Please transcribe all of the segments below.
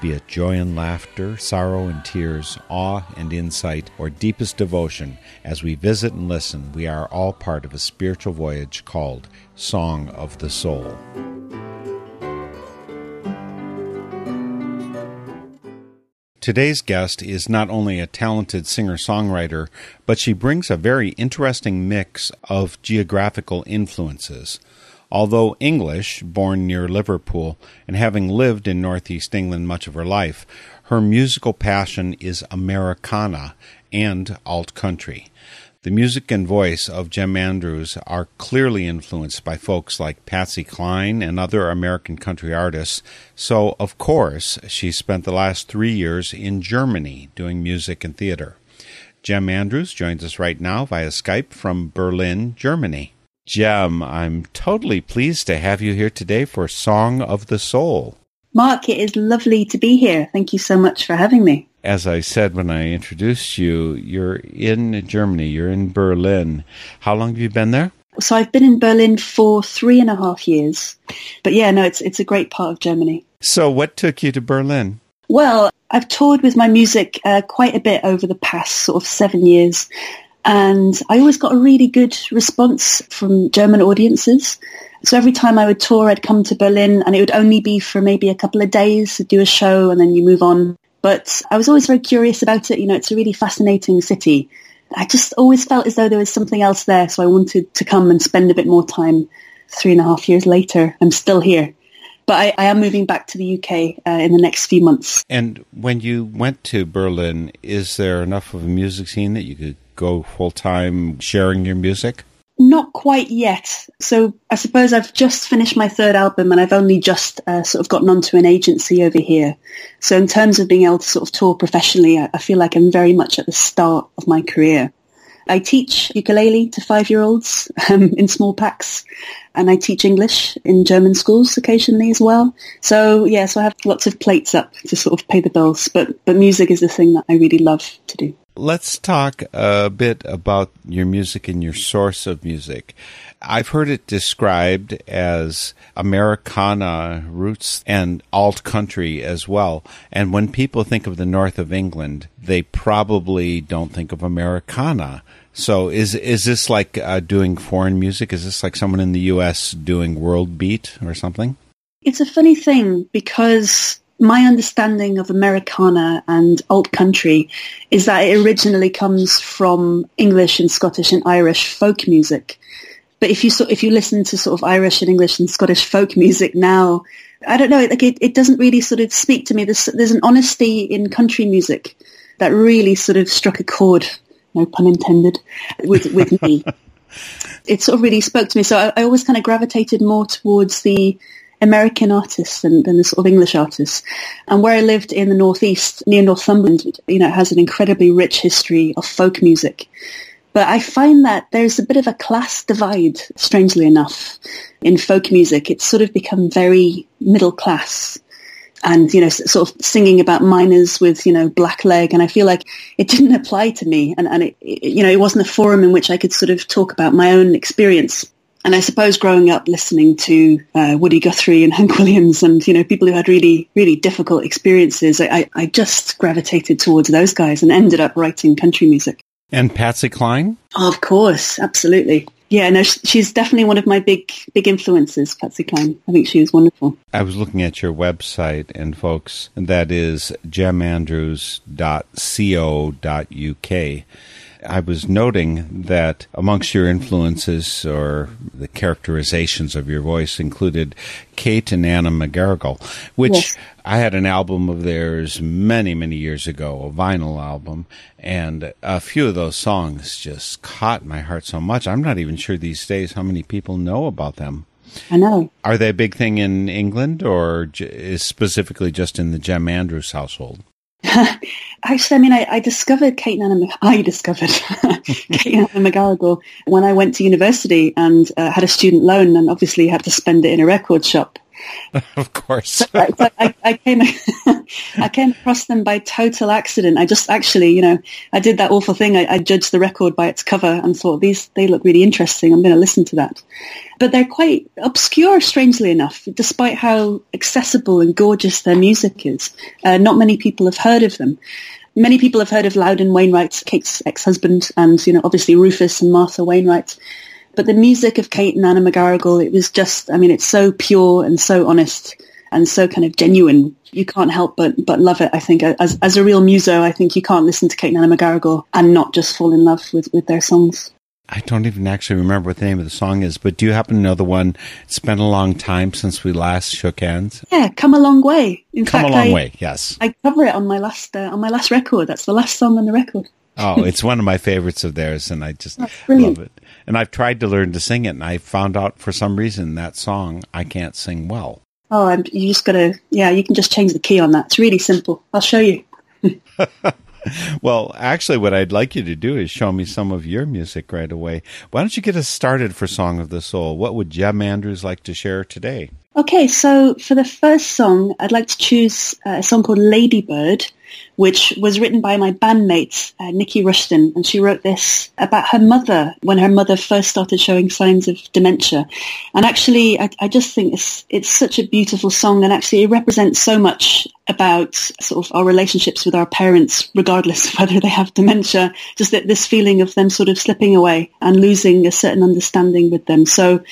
Be it joy and laughter, sorrow and tears, awe and insight, or deepest devotion, as we visit and listen, we are all part of a spiritual voyage called Song of the Soul. Today's guest is not only a talented singer songwriter, but she brings a very interesting mix of geographical influences. Although English, born near Liverpool, and having lived in northeast England much of her life, her musical passion is Americana and alt country. The music and voice of Gem Andrews are clearly influenced by folks like Patsy Cline and other American country artists, so of course she spent the last three years in Germany doing music and theater. Gem Andrews joins us right now via Skype from Berlin, Germany. Gem, I'm totally pleased to have you here today for Song of the Soul. Mark, it is lovely to be here. Thank you so much for having me. As I said when I introduced you, you're in Germany, you're in Berlin. How long have you been there? So I've been in Berlin for three and a half years. But yeah, no, it's it's a great part of Germany. So, what took you to Berlin? Well, I've toured with my music uh, quite a bit over the past sort of seven years. And I always got a really good response from German audiences. So every time I would tour, I'd come to Berlin and it would only be for maybe a couple of days to do a show and then you move on. But I was always very curious about it. You know, it's a really fascinating city. I just always felt as though there was something else there. So I wanted to come and spend a bit more time. Three and a half years later, I'm still here. But I, I am moving back to the UK uh, in the next few months. And when you went to Berlin, is there enough of a music scene that you could go full time sharing your music? Not quite yet. So I suppose I've just finished my third album and I've only just uh, sort of gotten onto an agency over here. So in terms of being able to sort of tour professionally, I, feel like I'm very much at the start of my career. I teach ukulele to five-year-olds um, in small packs, and I teach English in German schools occasionally as well. So yeah, so I have lots of plates up to sort of pay the bills. But but music is the thing that I really love to do. Let's talk a bit about your music and your source of music. I've heard it described as Americana roots and alt country as well. And when people think of the north of England, they probably don't think of Americana. So is is this like uh, doing foreign music? Is this like someone in the U.S. doing world beat or something? It's a funny thing because my understanding of Americana and alt country is that it originally comes from English and Scottish and Irish folk music. But if you so, if you listen to sort of Irish and English and Scottish folk music now, I don't know, like it, it doesn't really sort of speak to me. There's, there's an honesty in country music that really sort of struck a chord, no pun intended, with, with me. it sort of really spoke to me. So I, I always kind of gravitated more towards the American artists than, than the sort of English artists. And where I lived in the northeast, near Northumberland, you know, has an incredibly rich history of folk music. But I find that there's a bit of a class divide, strangely enough, in folk music. It's sort of become very middle class and, you know, sort of singing about miners with, you know, black leg. And I feel like it didn't apply to me. And, and it, it, you know, it wasn't a forum in which I could sort of talk about my own experience. And I suppose growing up listening to uh, Woody Guthrie and Hank Williams and, you know, people who had really, really difficult experiences, I, I just gravitated towards those guys and ended up writing country music. And Patsy Cline? Oh, of course, absolutely. Yeah, no, she's definitely one of my big, big influences, Patsy Cline. I think she was wonderful. I was looking at your website, and folks, that is gemandrews.co.uk. I was noting that amongst your influences or the characterizations of your voice included Kate and Anna McGarrigle, which yes. I had an album of theirs many, many years ago, a vinyl album, and a few of those songs just caught my heart so much. I'm not even sure these days how many people know about them. I know. Are they a big thing in England or is specifically just in the Gem Andrews household? Actually, I mean, I, I discovered Kate. Mc- I discovered Kate and Anna when I went to university and uh, had a student loan, and obviously had to spend it in a record shop. of course. I, so I, I came, I came across them by total accident. I just actually, you know, I did that awful thing. I, I judged the record by its cover and thought these they look really interesting. I'm going to listen to that. But they're quite obscure, strangely enough, despite how accessible and gorgeous their music is. Uh, not many people have heard of them. Many people have heard of Loudon Wainwright, Kate's ex-husband, and you know, obviously Rufus and Martha Wainwright. But the music of Kate and Anna McGarrigle, it was just, I mean, it's so pure and so honest and so kind of genuine. You can't help but, but love it. I think as, as a real muso, I think you can't listen to Kate and Anna McGarrigle and not just fall in love with, with their songs. I don't even actually remember what the name of the song is, but do you happen to know the one? It's been a long time since we last shook hands. Yeah, come a long way. In Come fact, a long I, way, yes. I cover it on my last uh, on my last record. That's the last song on the record. Oh, it's one of my favorites of theirs, and I just love it. And I've tried to learn to sing it, and I found out for some reason that song I can't sing well. Oh, I'm, you just gotta, yeah, you can just change the key on that. It's really simple. I'll show you. Well, actually, what I'd like you to do is show me some of your music right away. Why don't you get us started for Song of the Soul? What would Gem Andrews like to share today? Okay, so for the first song, I'd like to choose uh, a song called Ladybird, which was written by my bandmate, uh, Nikki Rushton, and she wrote this about her mother when her mother first started showing signs of dementia. And actually, I, I just think it's, it's such a beautiful song, and actually it represents so much about sort of our relationships with our parents, regardless of whether they have dementia, just that this feeling of them sort of slipping away and losing a certain understanding with them. So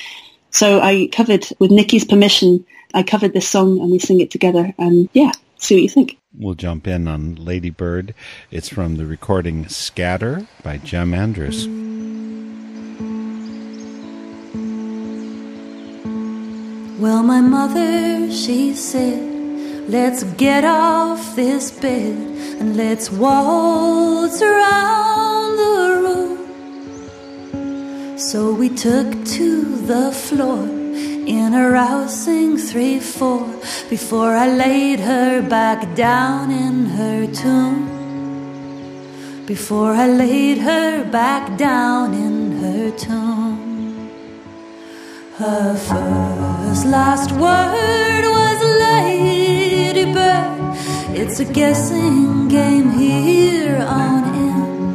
so I covered, with Nikki's permission, I covered this song and we sing it together. And yeah, see what you think. We'll jump in on Lady Bird. It's from the recording Scatter by Gem Andrews. Well, my mother, she said, let's get off this bed and let's waltz around the room. So we took to the floor in a rousing three four before I laid her back down in her tomb. Before I laid her back down in her tomb. Her first last word was Ladybird. It's a guessing game here on in.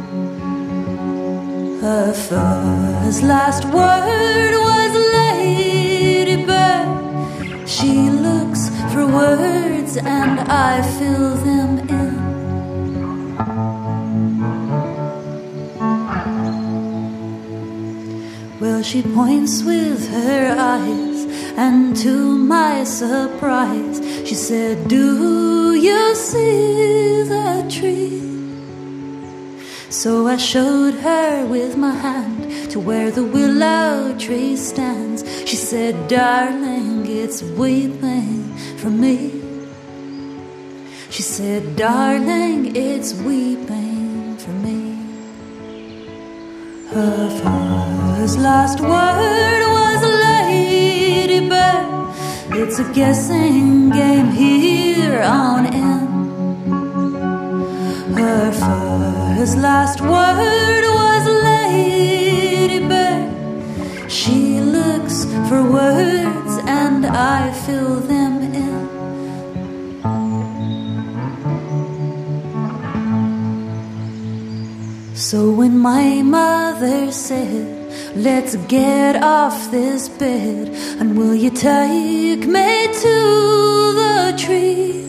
Her first last word was Ladybird. She looks for words and I fill them in. Well, she points with her eyes, and to my surprise, she said, Do you see the tree? So I showed her with my hand to where the willow tree stands. She said, Darling, it's weeping for me. She said, Darling, it's weeping for me. Her first last word was Ladybird. It's a guessing game here on in. Her first last word was Ladybird. She looks for words and I fill them in. So when my mother said, Let's get off this bed, and will you take me to the tree?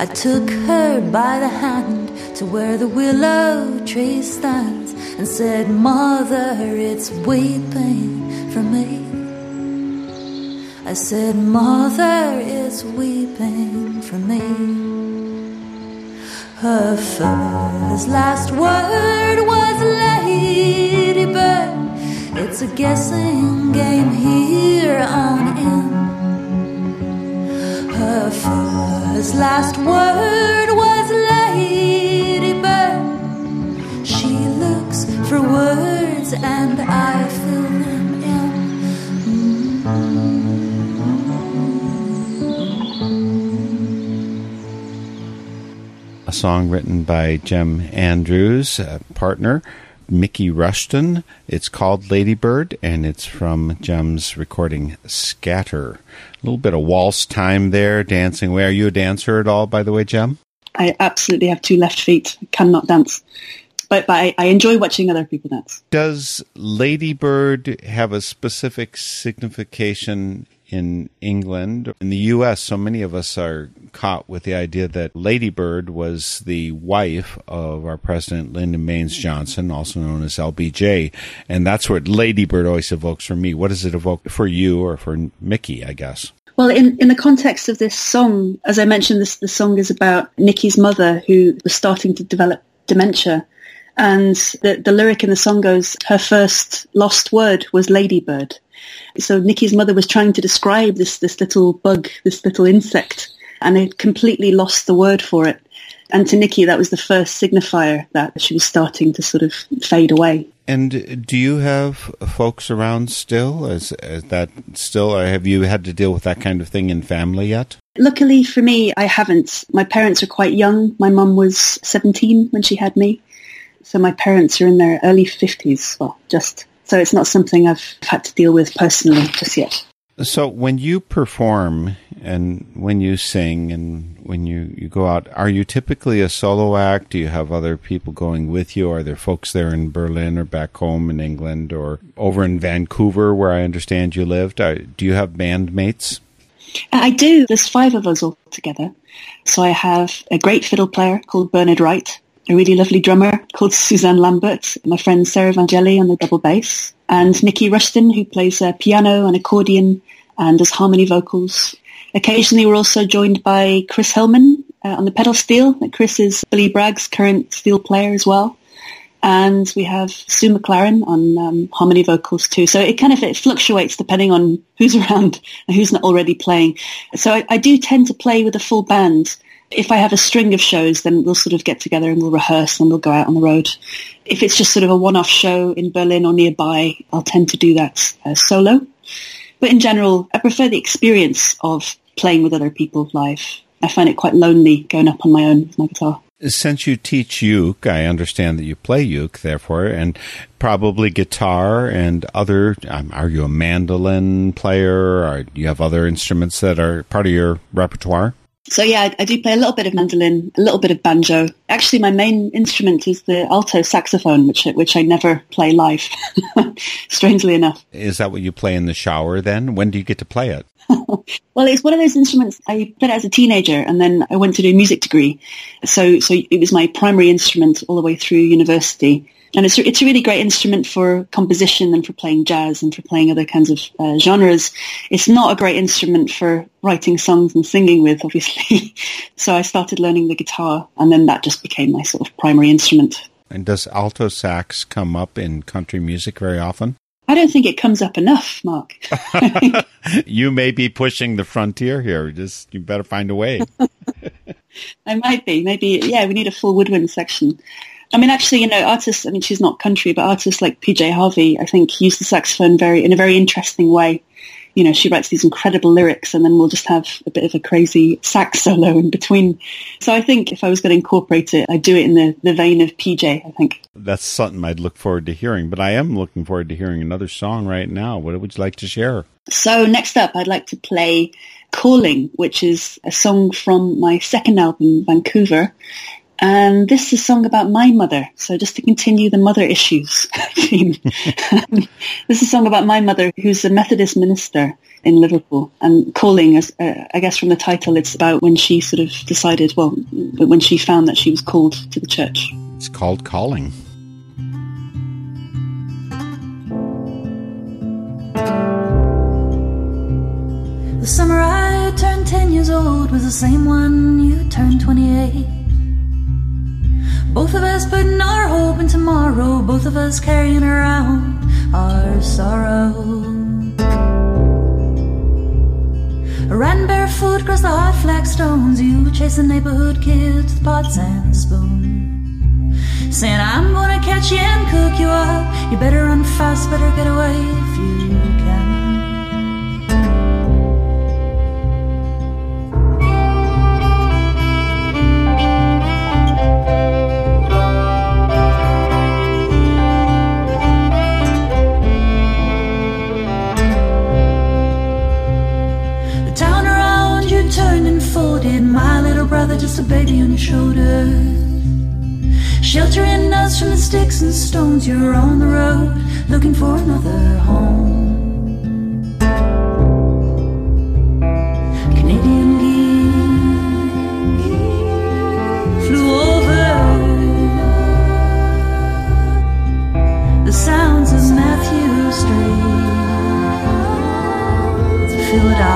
I took her by the hand to where the willow tree stands and said, Mother, it's weeping for me. I said, Mother, it's weeping for me. Her first last word was Ladybird. It's a guessing game here on in. Her first last word was Ladybird. She looks for words and I fill them in. A song written by Gem Andrews, a partner, Mickey Rushton. It's called Ladybird, and it's from Gem's recording Scatter. A little bit of waltz time there, dancing away. Are you a dancer at all, by the way, Gem? I absolutely have two left feet. Cannot dance. But, but I, I enjoy watching other people dance. Does Ladybird have a specific signification in England? In the U.S., so many of us are caught with the idea that Ladybird was the wife of our president, Lyndon Baines Johnson, also known as LBJ. And that's what Ladybird always evokes for me. What does it evoke for you or for Mickey, I guess? Well, in, in the context of this song, as I mentioned, this the song is about Nikki's mother who was starting to develop dementia. And the, the lyric in the song goes, her first lost word was ladybird. So Nikki's mother was trying to describe this, this little bug, this little insect, and had completely lost the word for it. And to Nikki, that was the first signifier that she was starting to sort of fade away. And do you have folks around still? Is, is that still, or have you had to deal with that kind of thing in family yet? Luckily for me, I haven't. My parents are quite young. My mum was 17 when she had me. So my parents are in their early 50s. Well, just so it's not something I've had to deal with personally just yet. So when you perform and when you sing and when you, you go out, are you typically a solo act? Do you have other people going with you? Are there folks there in Berlin or back home in England or over in Vancouver where I understand you lived? Do you have bandmates? I do. There's five of us all together. So I have a great fiddle player called Bernard Wright, a really lovely drummer called Suzanne Lambert, my friend Sarah Vangeli on the double bass, and Nikki Rushton, who plays piano and accordion and does harmony vocals. Occasionally we're also joined by Chris Hillman uh, on the pedal steel. Chris is Billy Bragg's current steel player as well. And we have Sue McLaren on um, harmony vocals too. So it kind of it fluctuates depending on who's around and who's not already playing. So I, I do tend to play with a full band. If I have a string of shows, then we'll sort of get together and we'll rehearse and we'll go out on the road. If it's just sort of a one-off show in Berlin or nearby, I'll tend to do that uh, solo. But in general, I prefer the experience of playing with other people live. I find it quite lonely going up on my own with my guitar. Since you teach uke, I understand that you play uke, therefore, and probably guitar and other. Um, are you a mandolin player? Or do you have other instruments that are part of your repertoire? So yeah, I, I do play a little bit of mandolin, a little bit of banjo. Actually, my main instrument is the alto saxophone, which which I never play live. Strangely enough. Is that what you play in the shower? Then when do you get to play it? well, it's one of those instruments I played as a teenager, and then I went to do a music degree. So, so it was my primary instrument all the way through university, and it's it's a really great instrument for composition and for playing jazz and for playing other kinds of uh, genres. It's not a great instrument for writing songs and singing with, obviously. so I started learning the guitar, and then that just became my sort of primary instrument. And does alto sax come up in country music very often? I don't think it comes up enough, Mark. you may be pushing the frontier here. Just you better find a way. I might be. Maybe, yeah, we need a full woodwind section. I mean, actually, you know, artists, I mean, she's not country, but artists like PJ Harvey, I think, use the saxophone very, in a very interesting way. You know, she writes these incredible lyrics and then we'll just have a bit of a crazy sax solo in between. So I think if I was going to incorporate it, I'd do it in the, the vein of PJ, I think. That's something I'd look forward to hearing, but I am looking forward to hearing another song right now. What would you like to share? So next up, I'd like to play Calling, which is a song from my second album, Vancouver. And this is a song about my mother. So just to continue the mother issues theme. this is a song about my mother, who's a Methodist minister in Liverpool. And calling, as uh, I guess from the title, it's about when she sort of decided, well, when she found that she was called to the church. It's called Calling. The summer I turned 10 years old was the same one you turned 28. Both of us putting our hope in tomorrow, both of us carrying around our sorrow. Ran barefoot across the hot flagstones, you chasing neighborhood kids with pots and spoons. Saying, I'm gonna catch you and cook you up. You better run fast, better get away if you can. just a baby on your shoulder. Sheltering us from the sticks and stones, you're on the road looking for another home. Canadian geese flew over the sounds of Mathew Street filled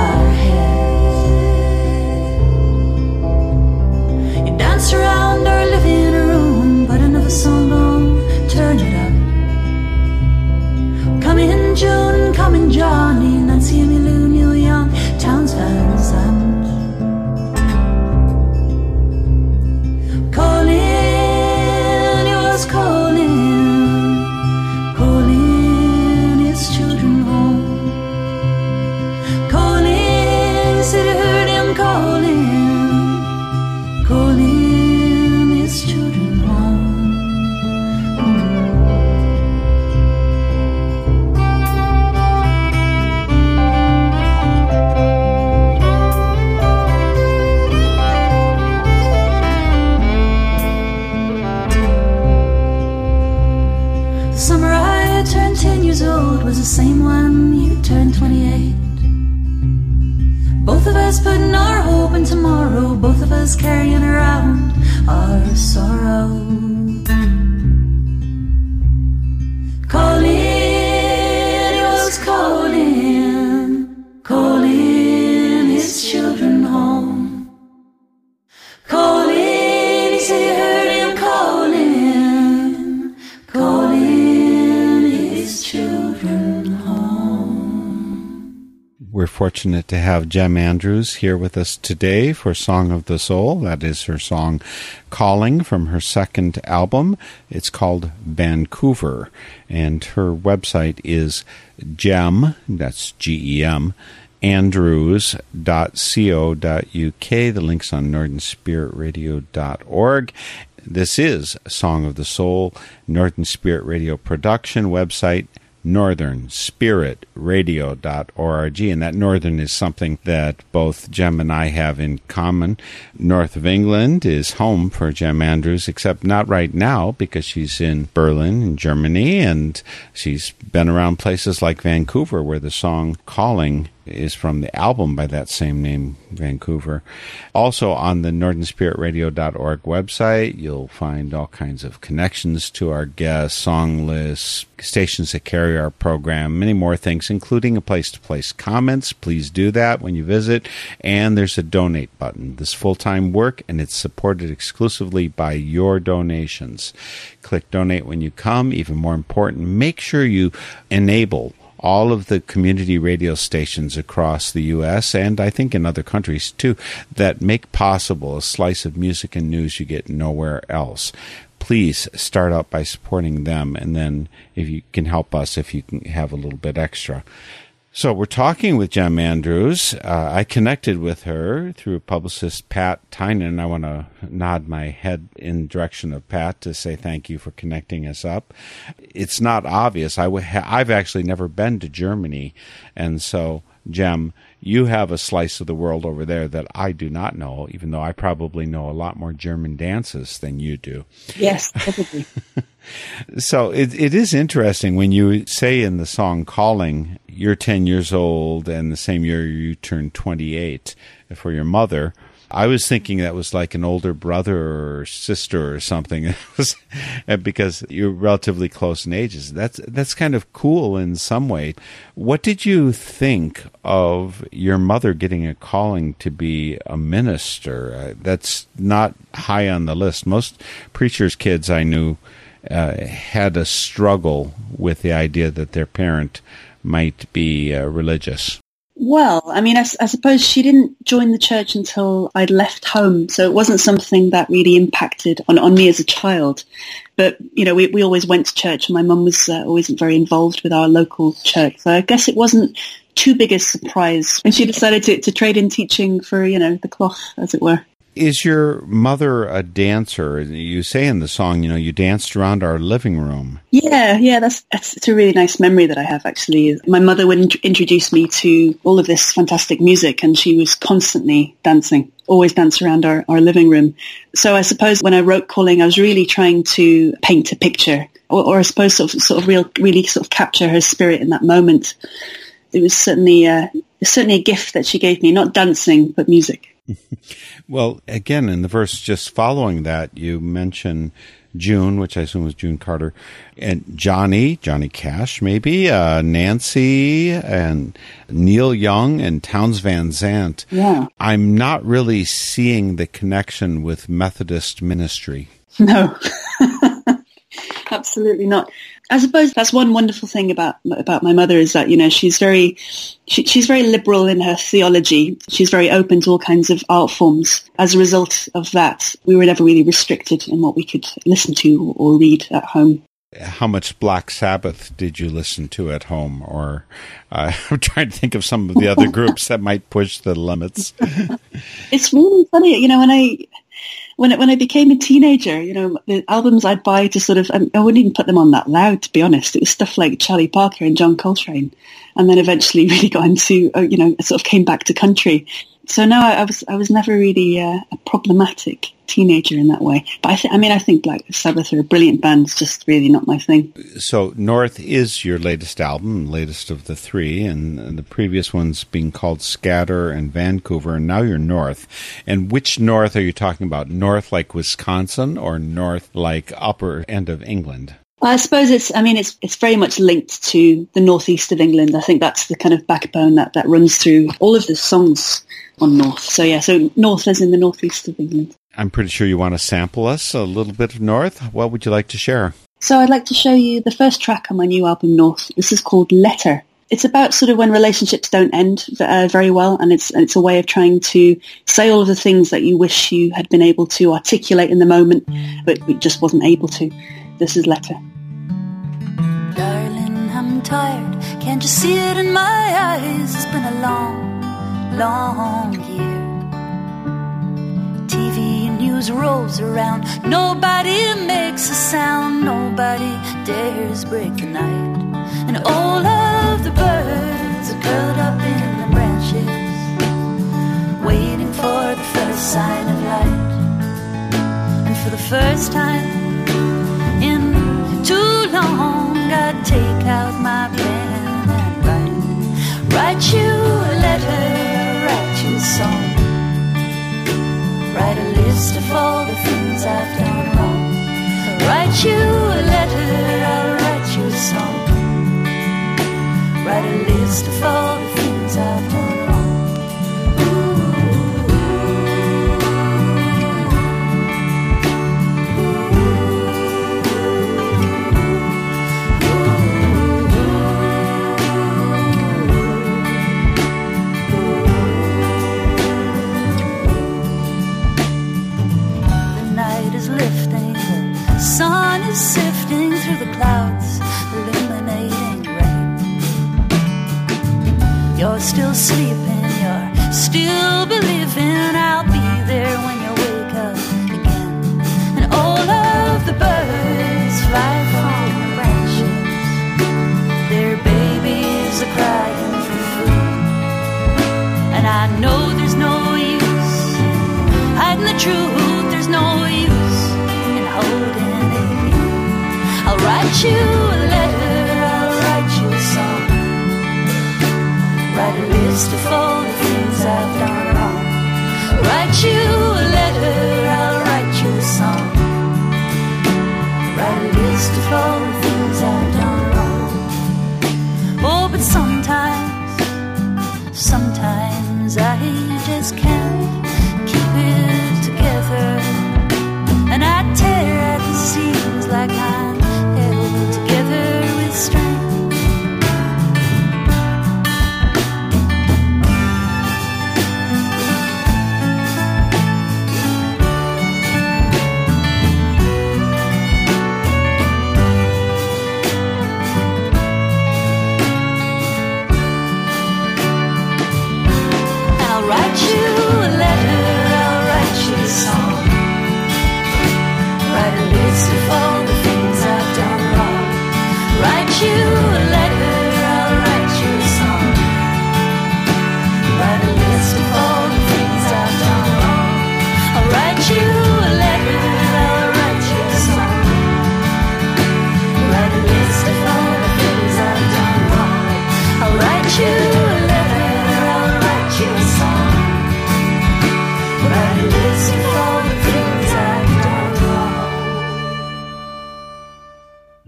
fortunate to have Gem Andrews here with us today for Song of the Soul. That is her song Calling from her second album. It's called Vancouver. And her website is gem, that's G E M, andrews.co.uk. The link's on northernspiritradio.org. This is Song of the Soul, Northern Spirit Radio production website northernspiritradio.org and that northern is something that both Gem and I have in common. North of England is home for Gem Andrews, except not right now because she's in Berlin in Germany and she's been around places like Vancouver where the song Calling is from the album by that same name, Vancouver. Also on the northernspiritradio.org website, you'll find all kinds of connections to our guests, song lists, stations that carry our program, many more things, including a place to place comments. Please do that when you visit. And there's a donate button. This full time work, and it's supported exclusively by your donations. Click donate when you come. Even more important, make sure you enable all of the community radio stations across the U.S. and I think in other countries too that make possible a slice of music and news you get nowhere else. Please start out by supporting them, and then if you can help us, if you can have a little bit extra. So we're talking with Gem Andrews. Uh, I connected with her through publicist Pat Tynan. I want to nod my head in direction of Pat to say thank you for connecting us up. It's not obvious. I w- ha- I've actually never been to Germany, and so Gem, you have a slice of the world over there that I do not know, even though I probably know a lot more German dances than you do. Yes. So it it is interesting when you say in the song "Calling," you're ten years old, and the same year you turned twenty eight for your mother. I was thinking that was like an older brother or sister or something, because you're relatively close in ages. That's that's kind of cool in some way. What did you think of your mother getting a calling to be a minister? Uh, that's not high on the list. Most preachers' kids I knew uh, had a struggle with the idea that their parent might be uh, religious. Well, I mean, I suppose she didn't join the church until I'd left home, so it wasn't something that really impacted on, on me as a child. But, you know, we, we always went to church, and my mum was uh, always very involved with our local church, so I guess it wasn't too big a surprise when she decided to, to trade in teaching for, you know, the cloth, as it were. Is your mother a dancer? You say in the song, you know, you danced around our living room. Yeah, yeah, that's, that's it's a really nice memory that I have actually. My mother would int- introduce me to all of this fantastic music and she was constantly dancing. always dance around our, our living room. So I suppose when I wrote Calling, I was really trying to paint a picture or, or I suppose sort of, sort of real, really sort of capture her spirit in that moment. It was certainly, uh, certainly a gift that she gave me, not dancing, but music. Well, again, in the verse just following that, you mention June, which I assume was June Carter, and Johnny, Johnny Cash, maybe, uh, Nancy, and Neil Young, and Townes Van Zandt. Yeah. I'm not really seeing the connection with Methodist ministry. No, absolutely not. I suppose that's one wonderful thing about about my mother is that you know she's very she, she's very liberal in her theology. She's very open to all kinds of art forms. As a result of that, we were never really restricted in what we could listen to or read at home. How much Black Sabbath did you listen to at home? Or uh, I'm trying to think of some of the other groups that might push the limits. It's really funny, you know, when I when I, when I became a teenager, you know, the albums I'd buy to sort of, I, I wouldn't even put them on that loud, to be honest. It was stuff like Charlie Parker and John Coltrane. And then eventually really got into, uh, you know, sort of came back to country. So no, I, I was, I was never really uh, a problematic teenager in that way. But I, th- I mean, I think Black Sabbath are a brilliant band. It's just really not my thing. So North is your latest album, latest of the three, and, and the previous ones being called Scatter and Vancouver, and now you're North. And which North are you talking about? North like Wisconsin or North like upper end of England? I suppose it's, I mean, it's, it's very much linked to the northeast of England. I think that's the kind of backbone that, that runs through all of the songs on North. So yeah, so North is in the northeast of England. I'm pretty sure you want to sample us a little bit of North. What would you like to share? So I'd like to show you the first track on my new album, North. This is called Letter. It's about sort of when relationships don't end uh, very well, and it's it's a way of trying to say all of the things that you wish you had been able to articulate in the moment, but just wasn't able to. This is Letter. Tired. Can't you see it in my eyes? It's been a long, long year. TV news rolls around. Nobody makes a sound. Nobody dares break the night. And all of the birds are curled up in the branches, waiting for the first sign of light. And for the first time in too long, take out my pen and write, write you a letter, write you a song, write a list of all the things I've done wrong. Write you a letter, I'll write you a song, write a list of all the things I've done Of all the things I've done wrong. Write you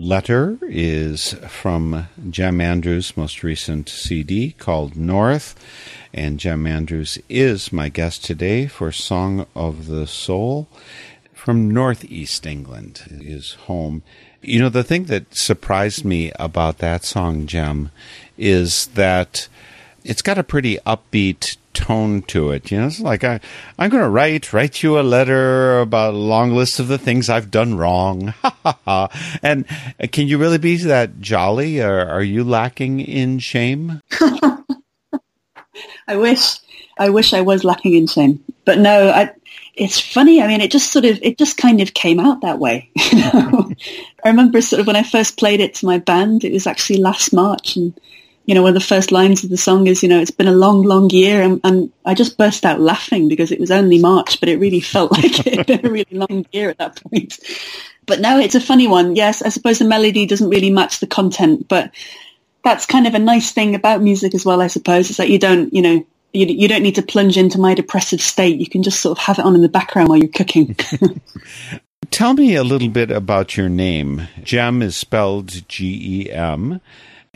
letter is from Gem Andrews' most recent CD called North. And Gem Andrews is my guest today for Song of the Soul from Northeast England, his home. You know, the thing that surprised me about that song, Gem, is that it's got a pretty upbeat tone to it. You know, it's like I, I'm going to write write you a letter about a long list of the things I've done wrong. and uh, can you really be that jolly, or are you lacking in shame? I wish, I wish I was lacking in shame, but no. I, it's funny. I mean, it just sort of, it just kind of came out that way. You know? I remember sort of when I first played it to my band. It was actually last March, and you know, one of the first lines of the song is, you know, it's been a long, long year, and, and I just burst out laughing because it was only March, but it really felt like it had been a really long year at that point. But no, it's a funny one. Yes, I suppose the melody doesn't really match the content, but that's kind of a nice thing about music as well, I suppose, is that you don't, you know, you, you don't need to plunge into my depressive state. You can just sort of have it on in the background while you're cooking. Tell me a little bit about your name. Gem is spelled G E M,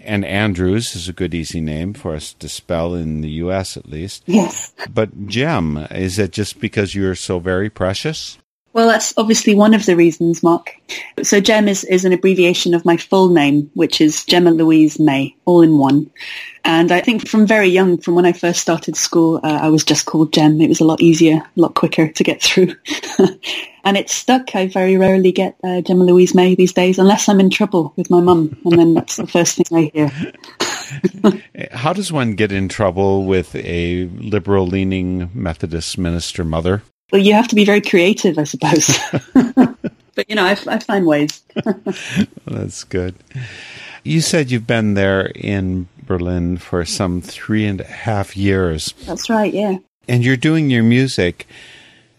and Andrews is a good, easy name for us to spell in the U.S. at least. yes. But Gem, is it just because you're so very precious? Well, that's obviously one of the reasons, Mark. So Gem is, is an abbreviation of my full name, which is Gemma Louise May, all in one. And I think from very young, from when I first started school, uh, I was just called Gem. It was a lot easier, a lot quicker to get through. and it's stuck. I very rarely get uh, Gemma Louise May these days, unless I'm in trouble with my mum. And then that's the first thing I hear. How does one get in trouble with a liberal leaning Methodist minister mother? Well, you have to be very creative, I suppose. but, you know, I, I find ways. That's good. You said you've been there in Berlin for some three and a half years, That's right, yeah. and you're doing your music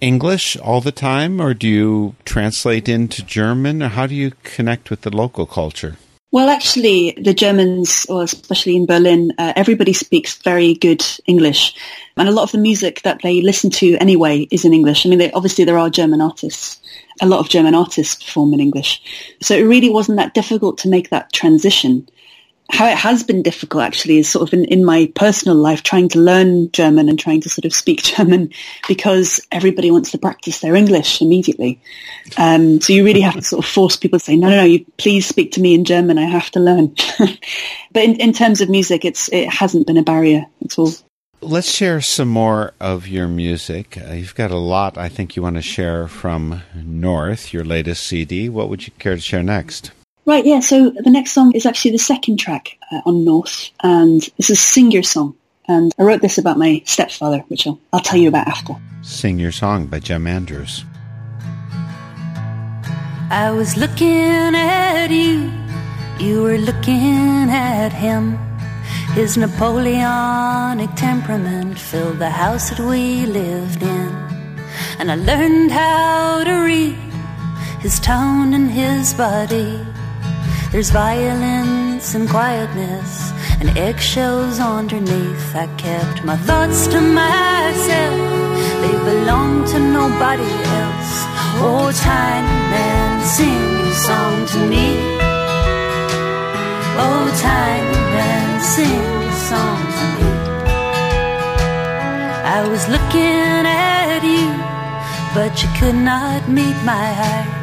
English all the time, or do you translate into German, or how do you connect with the local culture? Well, actually, the Germans, or especially in Berlin, uh, everybody speaks very good English. And a lot of the music that they listen to anyway is in English. I mean, they, obviously there are German artists. A lot of German artists perform in English. So it really wasn't that difficult to make that transition. How it has been difficult actually is sort of in, in my personal life trying to learn German and trying to sort of speak German because everybody wants to practice their English immediately. Um, so you really have to sort of force people to say, no, no, no, you please speak to me in German. I have to learn. but in, in terms of music, it's, it hasn't been a barrier at all. Let's share some more of your music. Uh, you've got a lot I think you want to share from North, your latest CD. What would you care to share next? Right, yeah. So the next song is actually the second track uh, on North, and this is Sing Your Song. And I wrote this about my stepfather, which I'll, I'll tell you about after. Sing Your Song by Gem Andrews. I was looking at you, you were looking at him. His Napoleonic temperament filled the house that we lived in. And I learned how to read his tone and his body. There's violence and quietness and eggshells underneath. I kept my thoughts to myself, they belong to nobody else. Oh, tiny man, sing a song to me. Oh, tiny man, sing a song to me. I was looking at you, but you could not meet my eyes.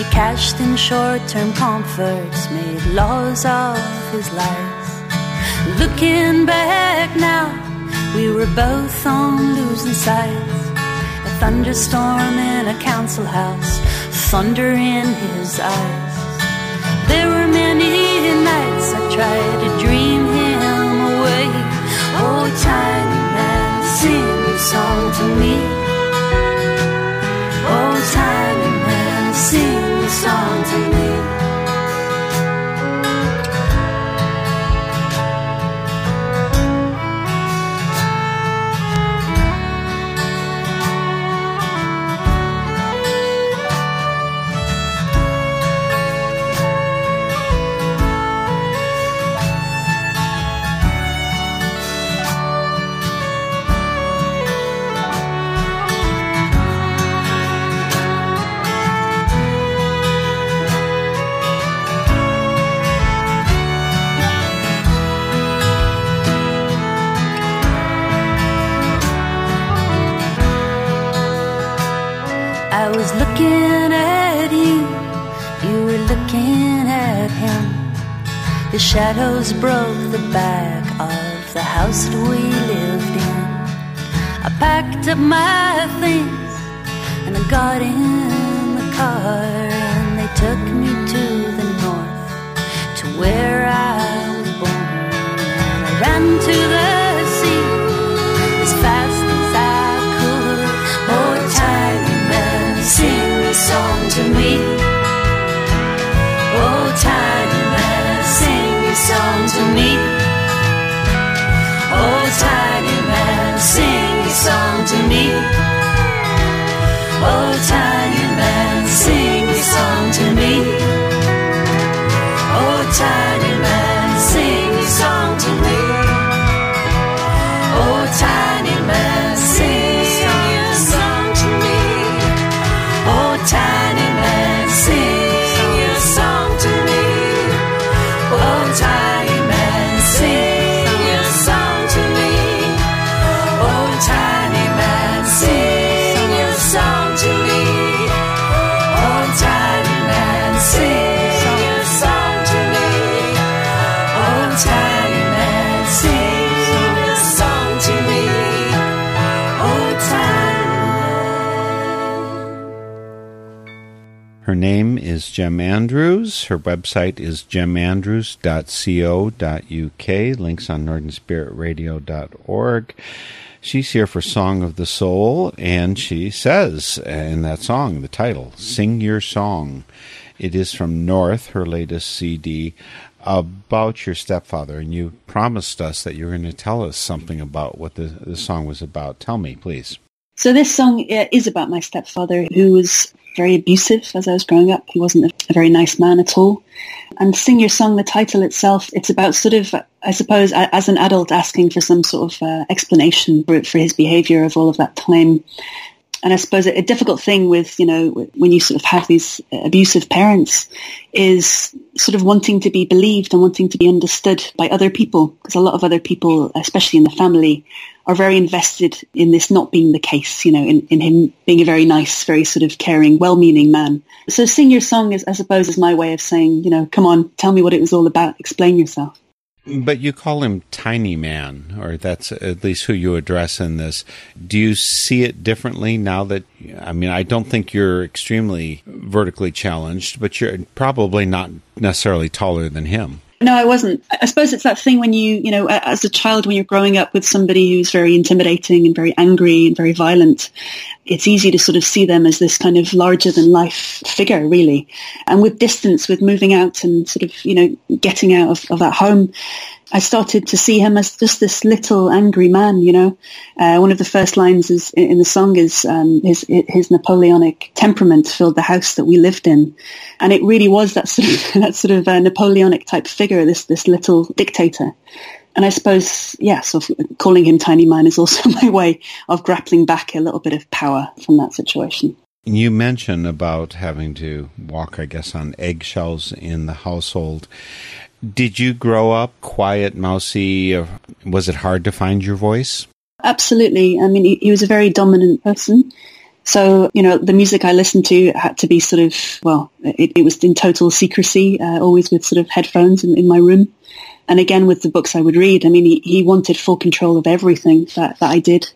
You cashed in short-term comforts, made laws of his life. Looking back now, we were both on losing sides. A thunderstorm in a council house, thunder in his eyes. There were many nights I tried to dream him away. Oh, tiny man, sing a song to me. Oh, tiny to me. Shadows broke the back of the house that we lived in. I packed up my things and I got in the car time name is Gem Andrews. Her website is gemandrews.co.uk. Links on northernspiritradio.org. She's here for Song of the Soul, and she says in that song, the title, Sing Your Song. It is from North, her latest CD, about your stepfather, and you promised us that you were going to tell us something about what the, the song was about. Tell me, please. So this song uh, is about my stepfather, who was very abusive as I was growing up. He wasn't a, very nice man at all. And Sing Your Song, the title itself, it's about sort of, I suppose, as an adult asking for some sort of uh, explanation for, for his behavior of all of that time. And I suppose a, difficult thing with, you know, when you sort of have these abusive parents is sort of wanting to be believed and wanting to be understood by other people. Because a lot of other people, especially in the family, are very invested in this not being the case, you know, in, in him being a very nice, very sort of caring, well-meaning man. So sing your song is, I suppose, is my way of saying, you know, come on, tell me what it was all about. Explain yourself. But you call him Tiny Man, or that's at least who you address in this. Do you see it differently now that, I mean, I don't think you're extremely vertically challenged, but you're probably not necessarily taller than him. No, I wasn't. I suppose it's that thing when you, you know, as a child, when you're growing up with somebody who's very intimidating and very angry and very violent, it's easy to sort of see them as this kind of larger than life figure, really. And with distance, with moving out and sort of, you know, getting out of, of that home, I started to see him as just this little angry man, you know. Uh, one of the first lines is in the song is um, his his Napoleonic temperament filled the house that we lived in, and it really was that sort of that sort of uh, Napoleonic type figure, this this little dictator. And I suppose, yeah, so calling him Tiny Man is also my way of grappling back a little bit of power from that situation. You mentioned about having to walk, I guess, on eggshells in the household. Did you grow up quiet, mousy? Was it hard to find your voice? Absolutely. I mean, he, he was a very dominant person. So, you know, the music I listened to had to be sort of, well, it, it was in total secrecy, uh, always with sort of headphones in, in my room. And again, with the books I would read, I mean, he, he wanted full control of everything that, that I did.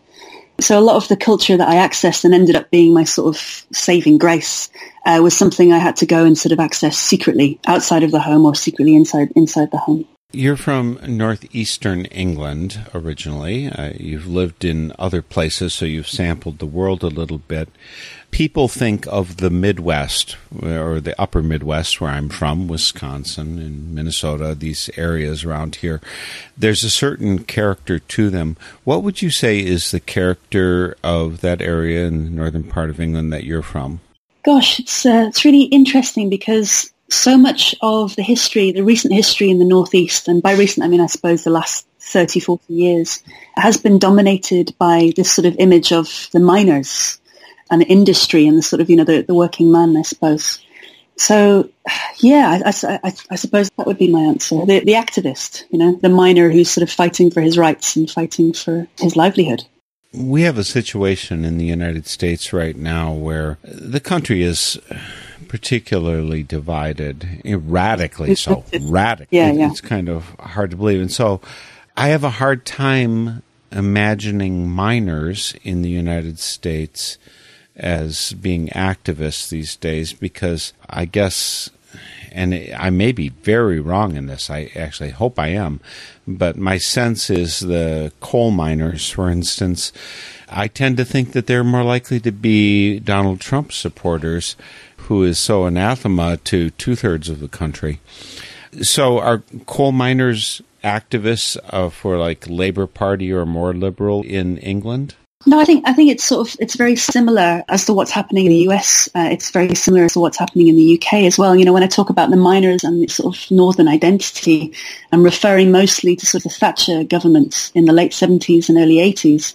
So a lot of the culture that I accessed and ended up being my sort of saving grace uh, was something I had to go and sort of access secretly outside of the home or secretly inside inside the home. You're from northeastern England originally. Uh, you've lived in other places, so you've sampled the world a little bit. People think of the Midwest or the upper Midwest, where I'm from, Wisconsin and Minnesota, these areas around here. There's a certain character to them. What would you say is the character of that area in the northern part of England that you're from? Gosh, it's uh, it's really interesting because so much of the history, the recent history in the Northeast, and by recent I mean I suppose the last 30, 40 years, has been dominated by this sort of image of the miners and industry and the sort of, you know, the, the working man, I suppose. So, yeah, I, I, I, suppose that would be my answer. The, the activist, you know, the miner who's sort of fighting for his rights and fighting for his livelihood. We have a situation in the United States right now where the country is particularly divided, radically so. Radically. yeah, yeah. It's kind of hard to believe. And so I have a hard time imagining miners in the United States as being activists these days because I guess and I may be very wrong in this. I actually hope I am. But my sense is the coal miners, for instance, I tend to think that they're more likely to be Donald Trump supporters, who is so anathema to two thirds of the country. So are coal miners activists uh, for like Labour Party or more liberal in England? No, I think I think it's sort of it's very similar as to what's happening in the US. Uh, it's very similar as to what's happening in the UK as well. You know, when I talk about the miners and sort of northern identity, I'm referring mostly to sort of Thatcher government in the late 70s and early 80s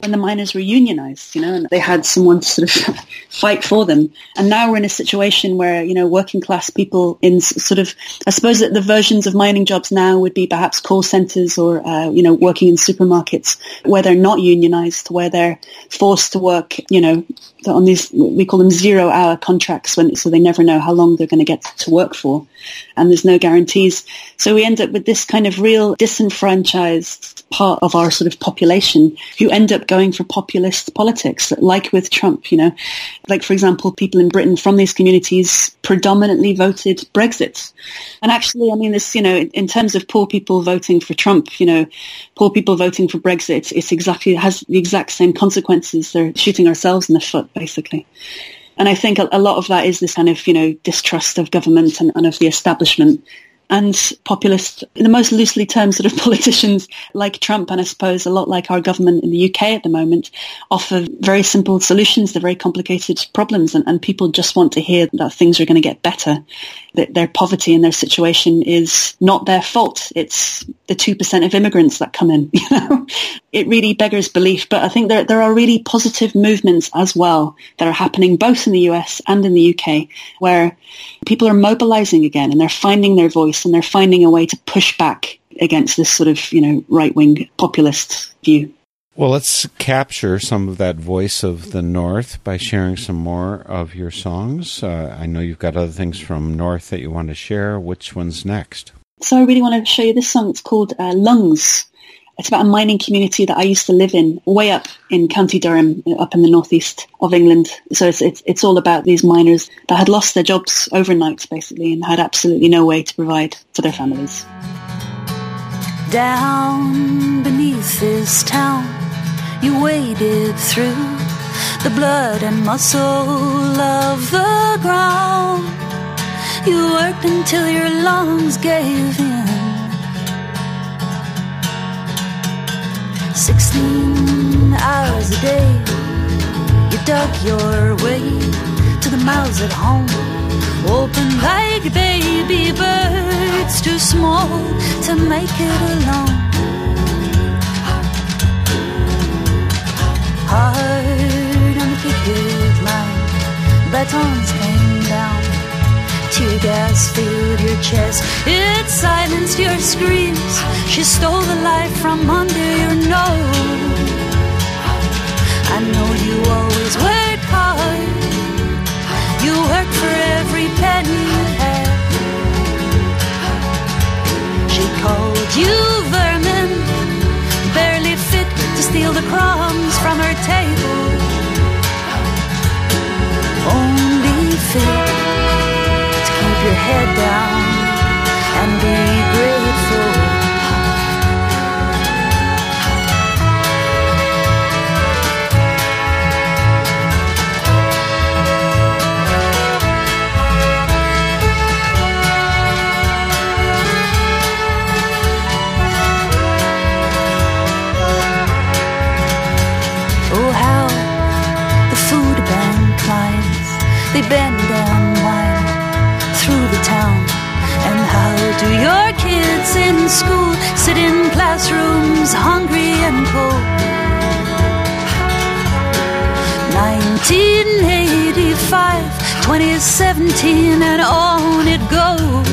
when the miners were unionized, you know, and they had someone to sort of fight for them. And now we're in a situation where, you know, working class people in sort of, I suppose that the versions of mining jobs now would be perhaps call centers or, uh, you know, working in supermarkets where they're not unionized, where they're forced to work, you know, on these, we call them zero hour contracts when, so they never know how long they're going to get to work for. And there's no guarantees. So we end up with this kind of real disenfranchised part of our sort of population who end up going for populist politics, like with Trump, you know. Like, for example, people in Britain from these communities predominantly voted Brexit. And actually, I mean, this, you know, in terms of poor people voting for Trump, you know, poor people voting for Brexit, it's exactly, has the exact same consequences. They're shooting ourselves in the foot, basically. And I think a, lot of that is this kind of, you know, distrust of government and, and of the establishment and populist, in the most loosely termed sort of politicians like Trump, and I suppose a lot like our government in the UK at the moment, offer very simple solutions to very complicated problems. And, and people just want to hear that things are going to get better, that their poverty and their situation is not their fault. It's the 2% of immigrants that come in, you know. It really beggars belief, but I think there, there are really positive movements as well that are happening both in the US and in the UK where people are mobilizing again and they're finding their voice and they're finding a way to push back against this sort of, you know, right-wing populist view. Well, let's capture some of that voice of the North by sharing some more of your songs. Uh, I know you've got other things from North that you want to share. Which one's next? So I really want to show you this song. It's called uh, Lungs. It's about a mining community that I used to live in, way up in County Durham, up in the northeast of England. So it's, it's, it's all about these miners that had lost their jobs overnight, basically, and had absolutely no way to provide for their families. Down beneath this town, you waded through the blood and muscle of the ground. You worked until your lungs gave in. Sixteen hours a day, you dug your way to the mouths at home. Open like baby birds, too small to make it alone. Hard on the picket line, batons. Tear gas filled your chest, it silenced your screams. She stole the life from under your nose. I know you always worked hard. You worked for every penny you had. She called you vermin, barely fit to steal the crumbs from her table. Only fit head down do your kids in school sit in classrooms hungry and cold? 1985, 2017, and on it goes.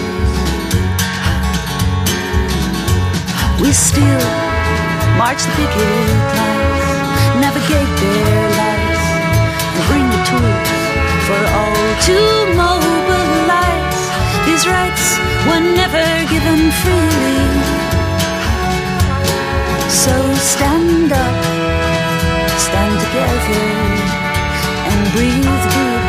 We still march the picket lines, navigate their lives, and bring the tools for all to mold. never given freely. So stand up, stand together, and breathe deeply.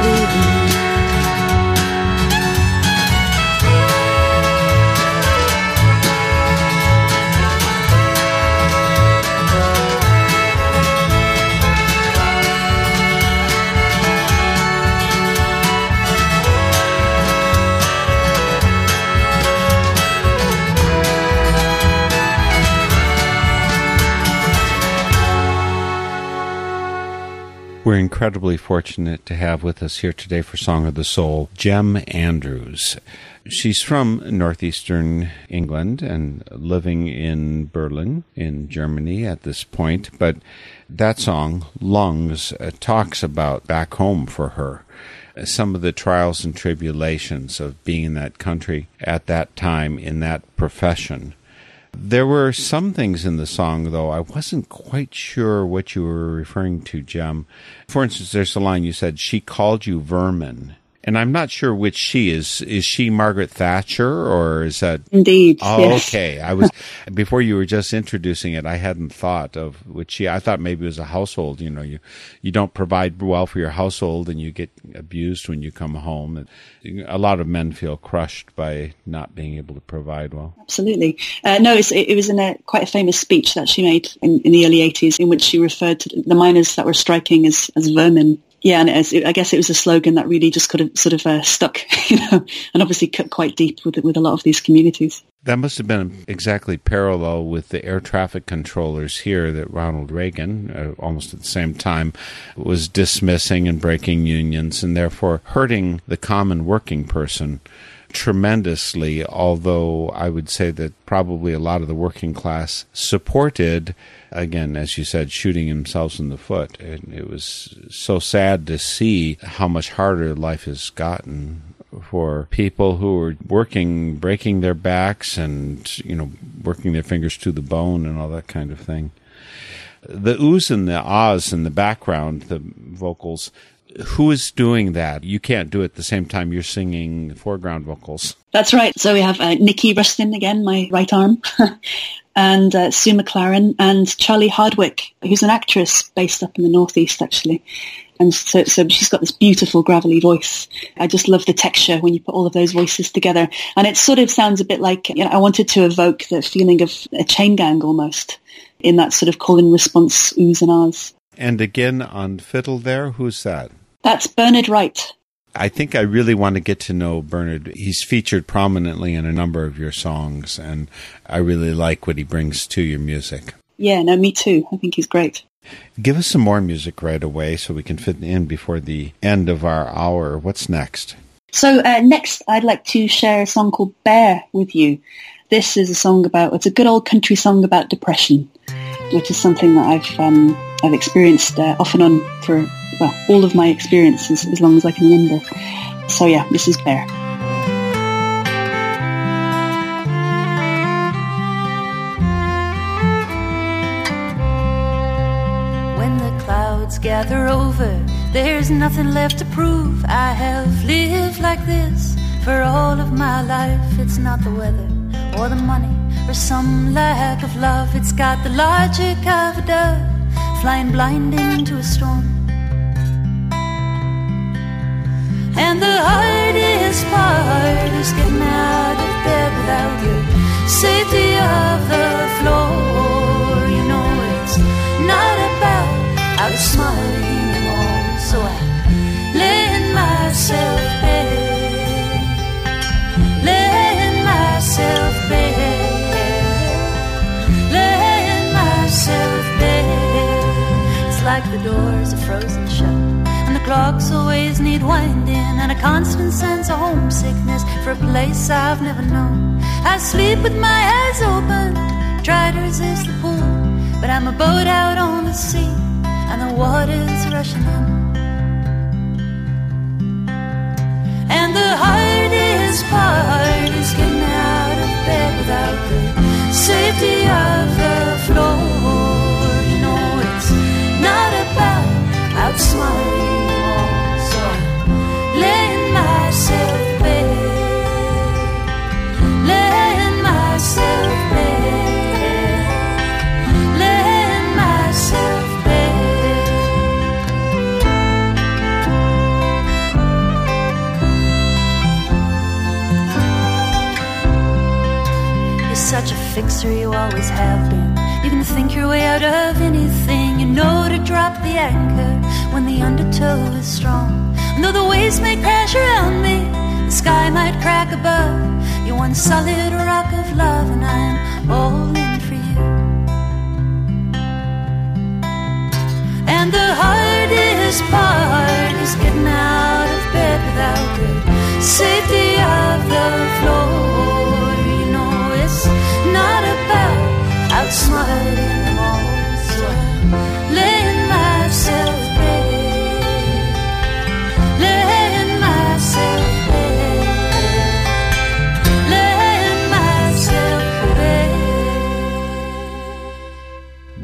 We're incredibly fortunate to have with us here today for Song of the Soul Gem Andrews. She's from northeastern England and living in Berlin in Germany at this point, but that song, Lungs, uh, talks about back home for her. Some of the trials and tribulations of being in that country at that time in that profession. There were some things in the song, though, I wasn't quite sure what you were referring to, Gem. For instance, there's a line you said, She called you vermin. And I'm not sure which she is. Is she Margaret Thatcher or is that. Indeed. Oh, yes. okay. I was, before you were just introducing it, I hadn't thought of which she, I thought maybe it was a household. You know, you, you don't provide well for your household and you get abused when you come home. And a lot of men feel crushed by not being able to provide well. Absolutely. Uh, no, it's, it, it was in a quite a famous speech that she made in, in the early 80s in which she referred to the miners that were striking as, as vermin. Yeah, and I guess it was a slogan that really just could have sort of uh, stuck, you know, and obviously cut quite deep with with a lot of these communities. That must have been exactly parallel with the air traffic controllers here that Ronald Reagan, uh, almost at the same time, was dismissing and breaking unions and therefore hurting the common working person tremendously. Although I would say that probably a lot of the working class supported, again, as you said, shooting themselves in the foot. And it was so sad to see how much harder life has gotten for people who are working, breaking their backs and, you know, working their fingers to the bone and all that kind of thing. The oohs and the ahs in the background, the vocals, who is doing that? You can't do it at the same time you're singing foreground vocals. That's right. So we have uh, Nikki Rustin again, my right arm, and uh, Sue McLaren and Charlie Hardwick, who's an actress based up in the northeast actually. And so, so she's got this beautiful gravelly voice. I just love the texture when you put all of those voices together. And it sort of sounds a bit like, you know, I wanted to evoke the feeling of a chain gang almost in that sort of call and response oohs and ahs. And again on fiddle there, who's that? That's Bernard Wright. I think I really want to get to know Bernard. He's featured prominently in a number of your songs, and I really like what he brings to your music. Yeah, no, me too. I think he's great. Give us some more music right away so we can fit in before the end of our hour. What's next? So uh, next, I'd like to share a song called "Bear" with you. This is a song about it's a good old country song about depression, which is something that I've um, I've experienced uh, off and on for well all of my experiences as long as I can remember. So yeah, this is "Bear." When the clouds gather over, there's nothing left to prove. I have lived like this for all of my life. It's not the weather or the money or some lack of love. It's got the logic of a dove flying blind into a storm. And the hardest part is getting out of bed without the safety of the floor. You know, it's not about outsmarting all. So I in myself bed, lay myself bed, lay myself bed. It's like the doors are frozen shut. Clocks always need winding, and a constant sense of homesickness for a place I've never known. I sleep with my eyes open, try to resist the pull, but I'm a boat out on the sea, and the water's rushing in. And the hardest part is getting out of bed without the safety of the floor. You know, it's not about outsmarting such a fixer, you always have been. You can think your way out of anything. You know to drop the anchor when the undertow is strong. Though the waves may crash around me, the sky might crack above. You're one solid rock of love, and I'm all in for you. And the hardest part is getting out of bed without the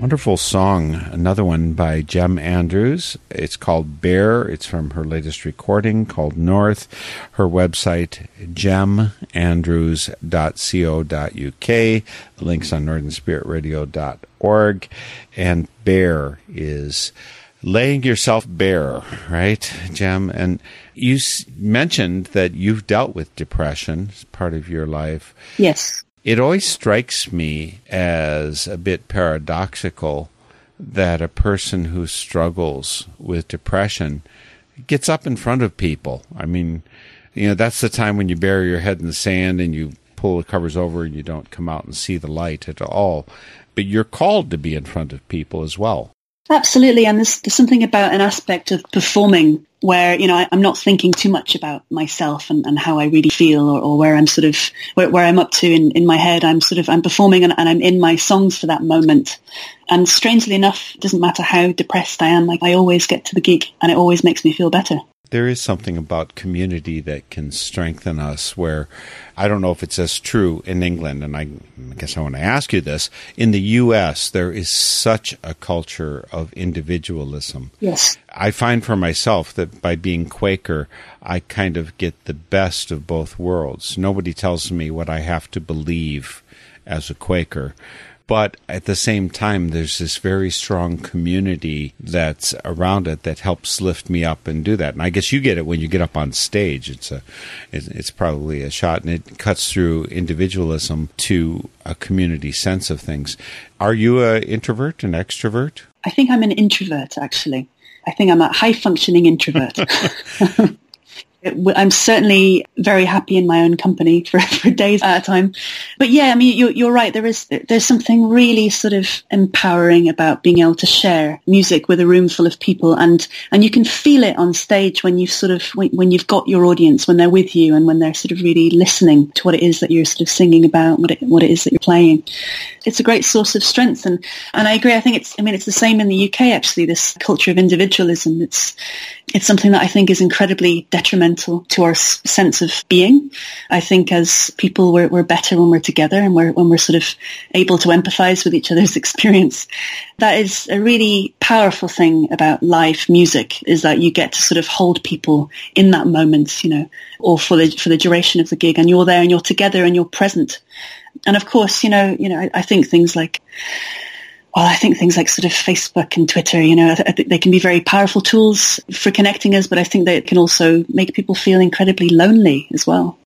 Wonderful song. Another one by Gem Andrews. It's called Bear. It's from her latest recording called North. Her website, gemandrews.co.uk. Link's on northernspiritradio.org. And Bear is laying yourself bare, right, Gem? And you mentioned that you've dealt with depression as part of your life. Yes. It always strikes me as a bit paradoxical that a person who struggles with depression gets up in front of people. I mean, you know, that's the time when you bury your head in the sand and you pull the covers over and you don't come out and see the light at all. But you're called to be in front of people as well. Absolutely, and there's, there's something about an aspect of performing where you know I, I'm not thinking too much about myself and, and how I really feel, or, or where I'm sort of where, where I'm up to in, in my head. I'm sort of I'm performing and, and I'm in my songs for that moment. And strangely enough, it doesn't matter how depressed I am. Like I always get to the gig, and it always makes me feel better. There is something about community that can strengthen us where I don't know if it's as true in England, and I, I guess I want to ask you this. In the U.S., there is such a culture of individualism. Yes. I find for myself that by being Quaker, I kind of get the best of both worlds. Nobody tells me what I have to believe as a Quaker. But at the same time, there's this very strong community that's around it that helps lift me up and do that. And I guess you get it when you get up on stage. It's a, it's, probably a shot, and it cuts through individualism to a community sense of things. Are you an introvert, an extrovert? I think I'm an introvert, actually. I think I'm a high functioning introvert. I'm certainly very happy in my own company for, for days at a time. But yeah, I mean, you're, you're right. There is, there's something really sort of empowering about being able to share music with a room full of people. And, and you can feel it on stage when you've sort of, when, when you've got your audience, when they're with you and when they're sort of really listening to what it is that you're sort of singing about, what it, what it is that you're playing. It's a great source of strength. And, and I agree. I think it's, I mean, it's the same in the UK, actually, this culture of individualism. It's, it's something that I think is incredibly detrimental to our sense of being. I think as people, we're, we're better when we're together and we're, when we're sort of able to empathize with each other's experience. That is a really powerful thing about live music is that you get to sort of hold people in that moment, you know, or for the, for the duration of the gig and you're there and you're together and you're present. And of course, you know, you know, I, I think things like well, I think things like sort of Facebook and Twitter, you know, I they can be very powerful tools for connecting us, but I think they can also make people feel incredibly lonely as well.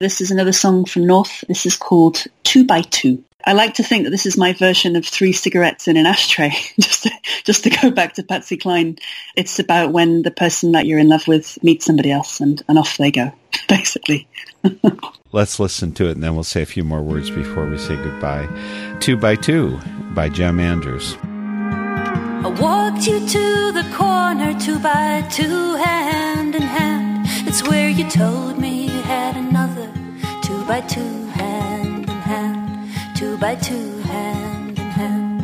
This is another song from North. This is called Two by Two. I like to think that this is my version of three cigarettes in an ashtray. just to, just to go back to Patsy Cline, it's about when the person that you're in love with meets somebody else, and, and off they go, basically. Let's listen to it, and then we'll say a few more words before we say goodbye. Two by Two by Gem Andrews. I walked you to the corner, two by two, hand in hand. It's where you told me you had another, two by two, hand in hand, two by two, hand in hand.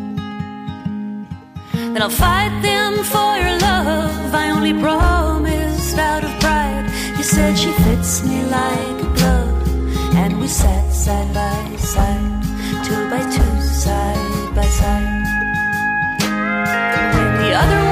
Then I'll fight them for your love. I only promised out of pride. You said she fits me like a glove, and we sat side by side, two by two, side by side. When the other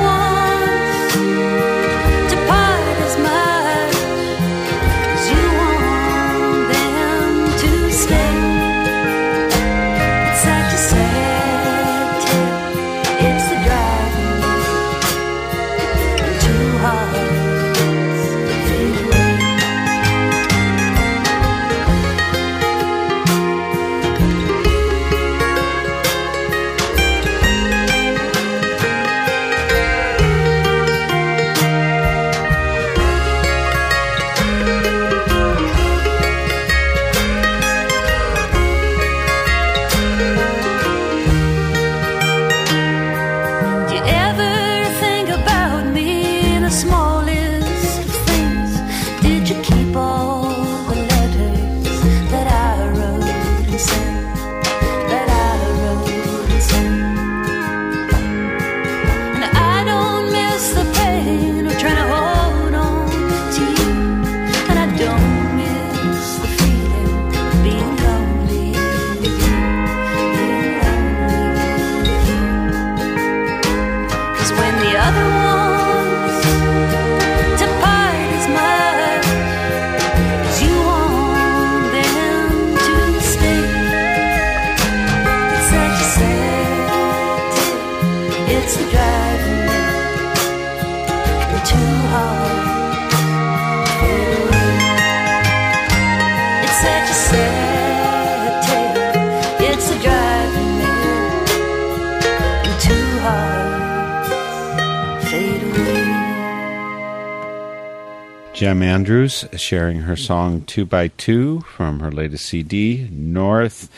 Gem Andrews sharing her song Two by Two from her latest CD, North.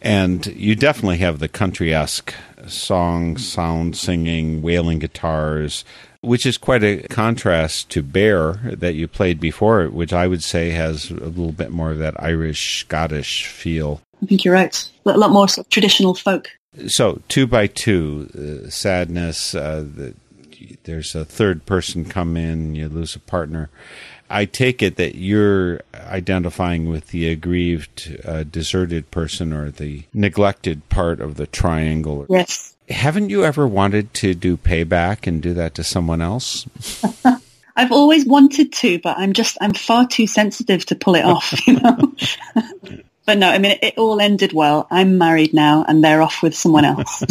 And you definitely have the country esque song, sound, singing, wailing guitars, which is quite a contrast to Bear that you played before, which I would say has a little bit more of that Irish, Scottish feel. I think you're right. A lot more sort of traditional folk. So, two by two, uh, sadness, uh, the, there's a third person come in, you lose a partner. I take it that you're identifying with the aggrieved, uh, deserted person or the neglected part of the triangle. Yes. Haven't you ever wanted to do payback and do that to someone else? I've always wanted to, but I'm just I'm far too sensitive to pull it off, you know. but no, I mean it, it all ended well. I'm married now, and they're off with someone else.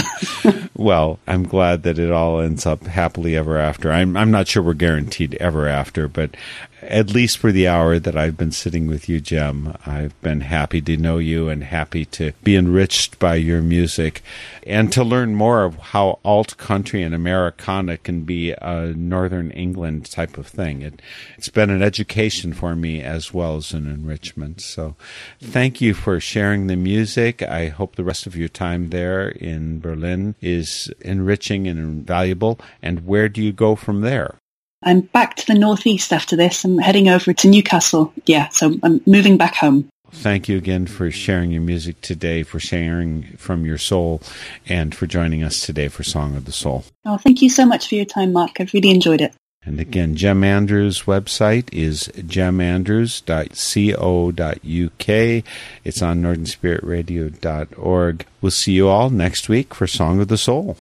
Well, I'm glad that it all ends up happily ever after. I'm I'm not sure we're guaranteed ever after, but at least for the hour that I've been sitting with you, Gem, I've been happy to know you and happy to be enriched by your music and to learn more of how alt country and Americana can be a Northern England type of thing. It, it's been an education for me as well as an enrichment. So thank you for sharing the music. I hope the rest of your time there in Berlin is enriching and invaluable. And where do you go from there? I'm back to the northeast after this. I'm heading over to Newcastle. Yeah, so I'm moving back home. Thank you again for sharing your music today, for sharing from your soul, and for joining us today for Song of the Soul. Oh, thank you so much for your time, Mark. I've really enjoyed it. And again, Gem Andrews' website is gemandrews.co.uk. It's on northernspiritradio.org. We'll see you all next week for Song of the Soul.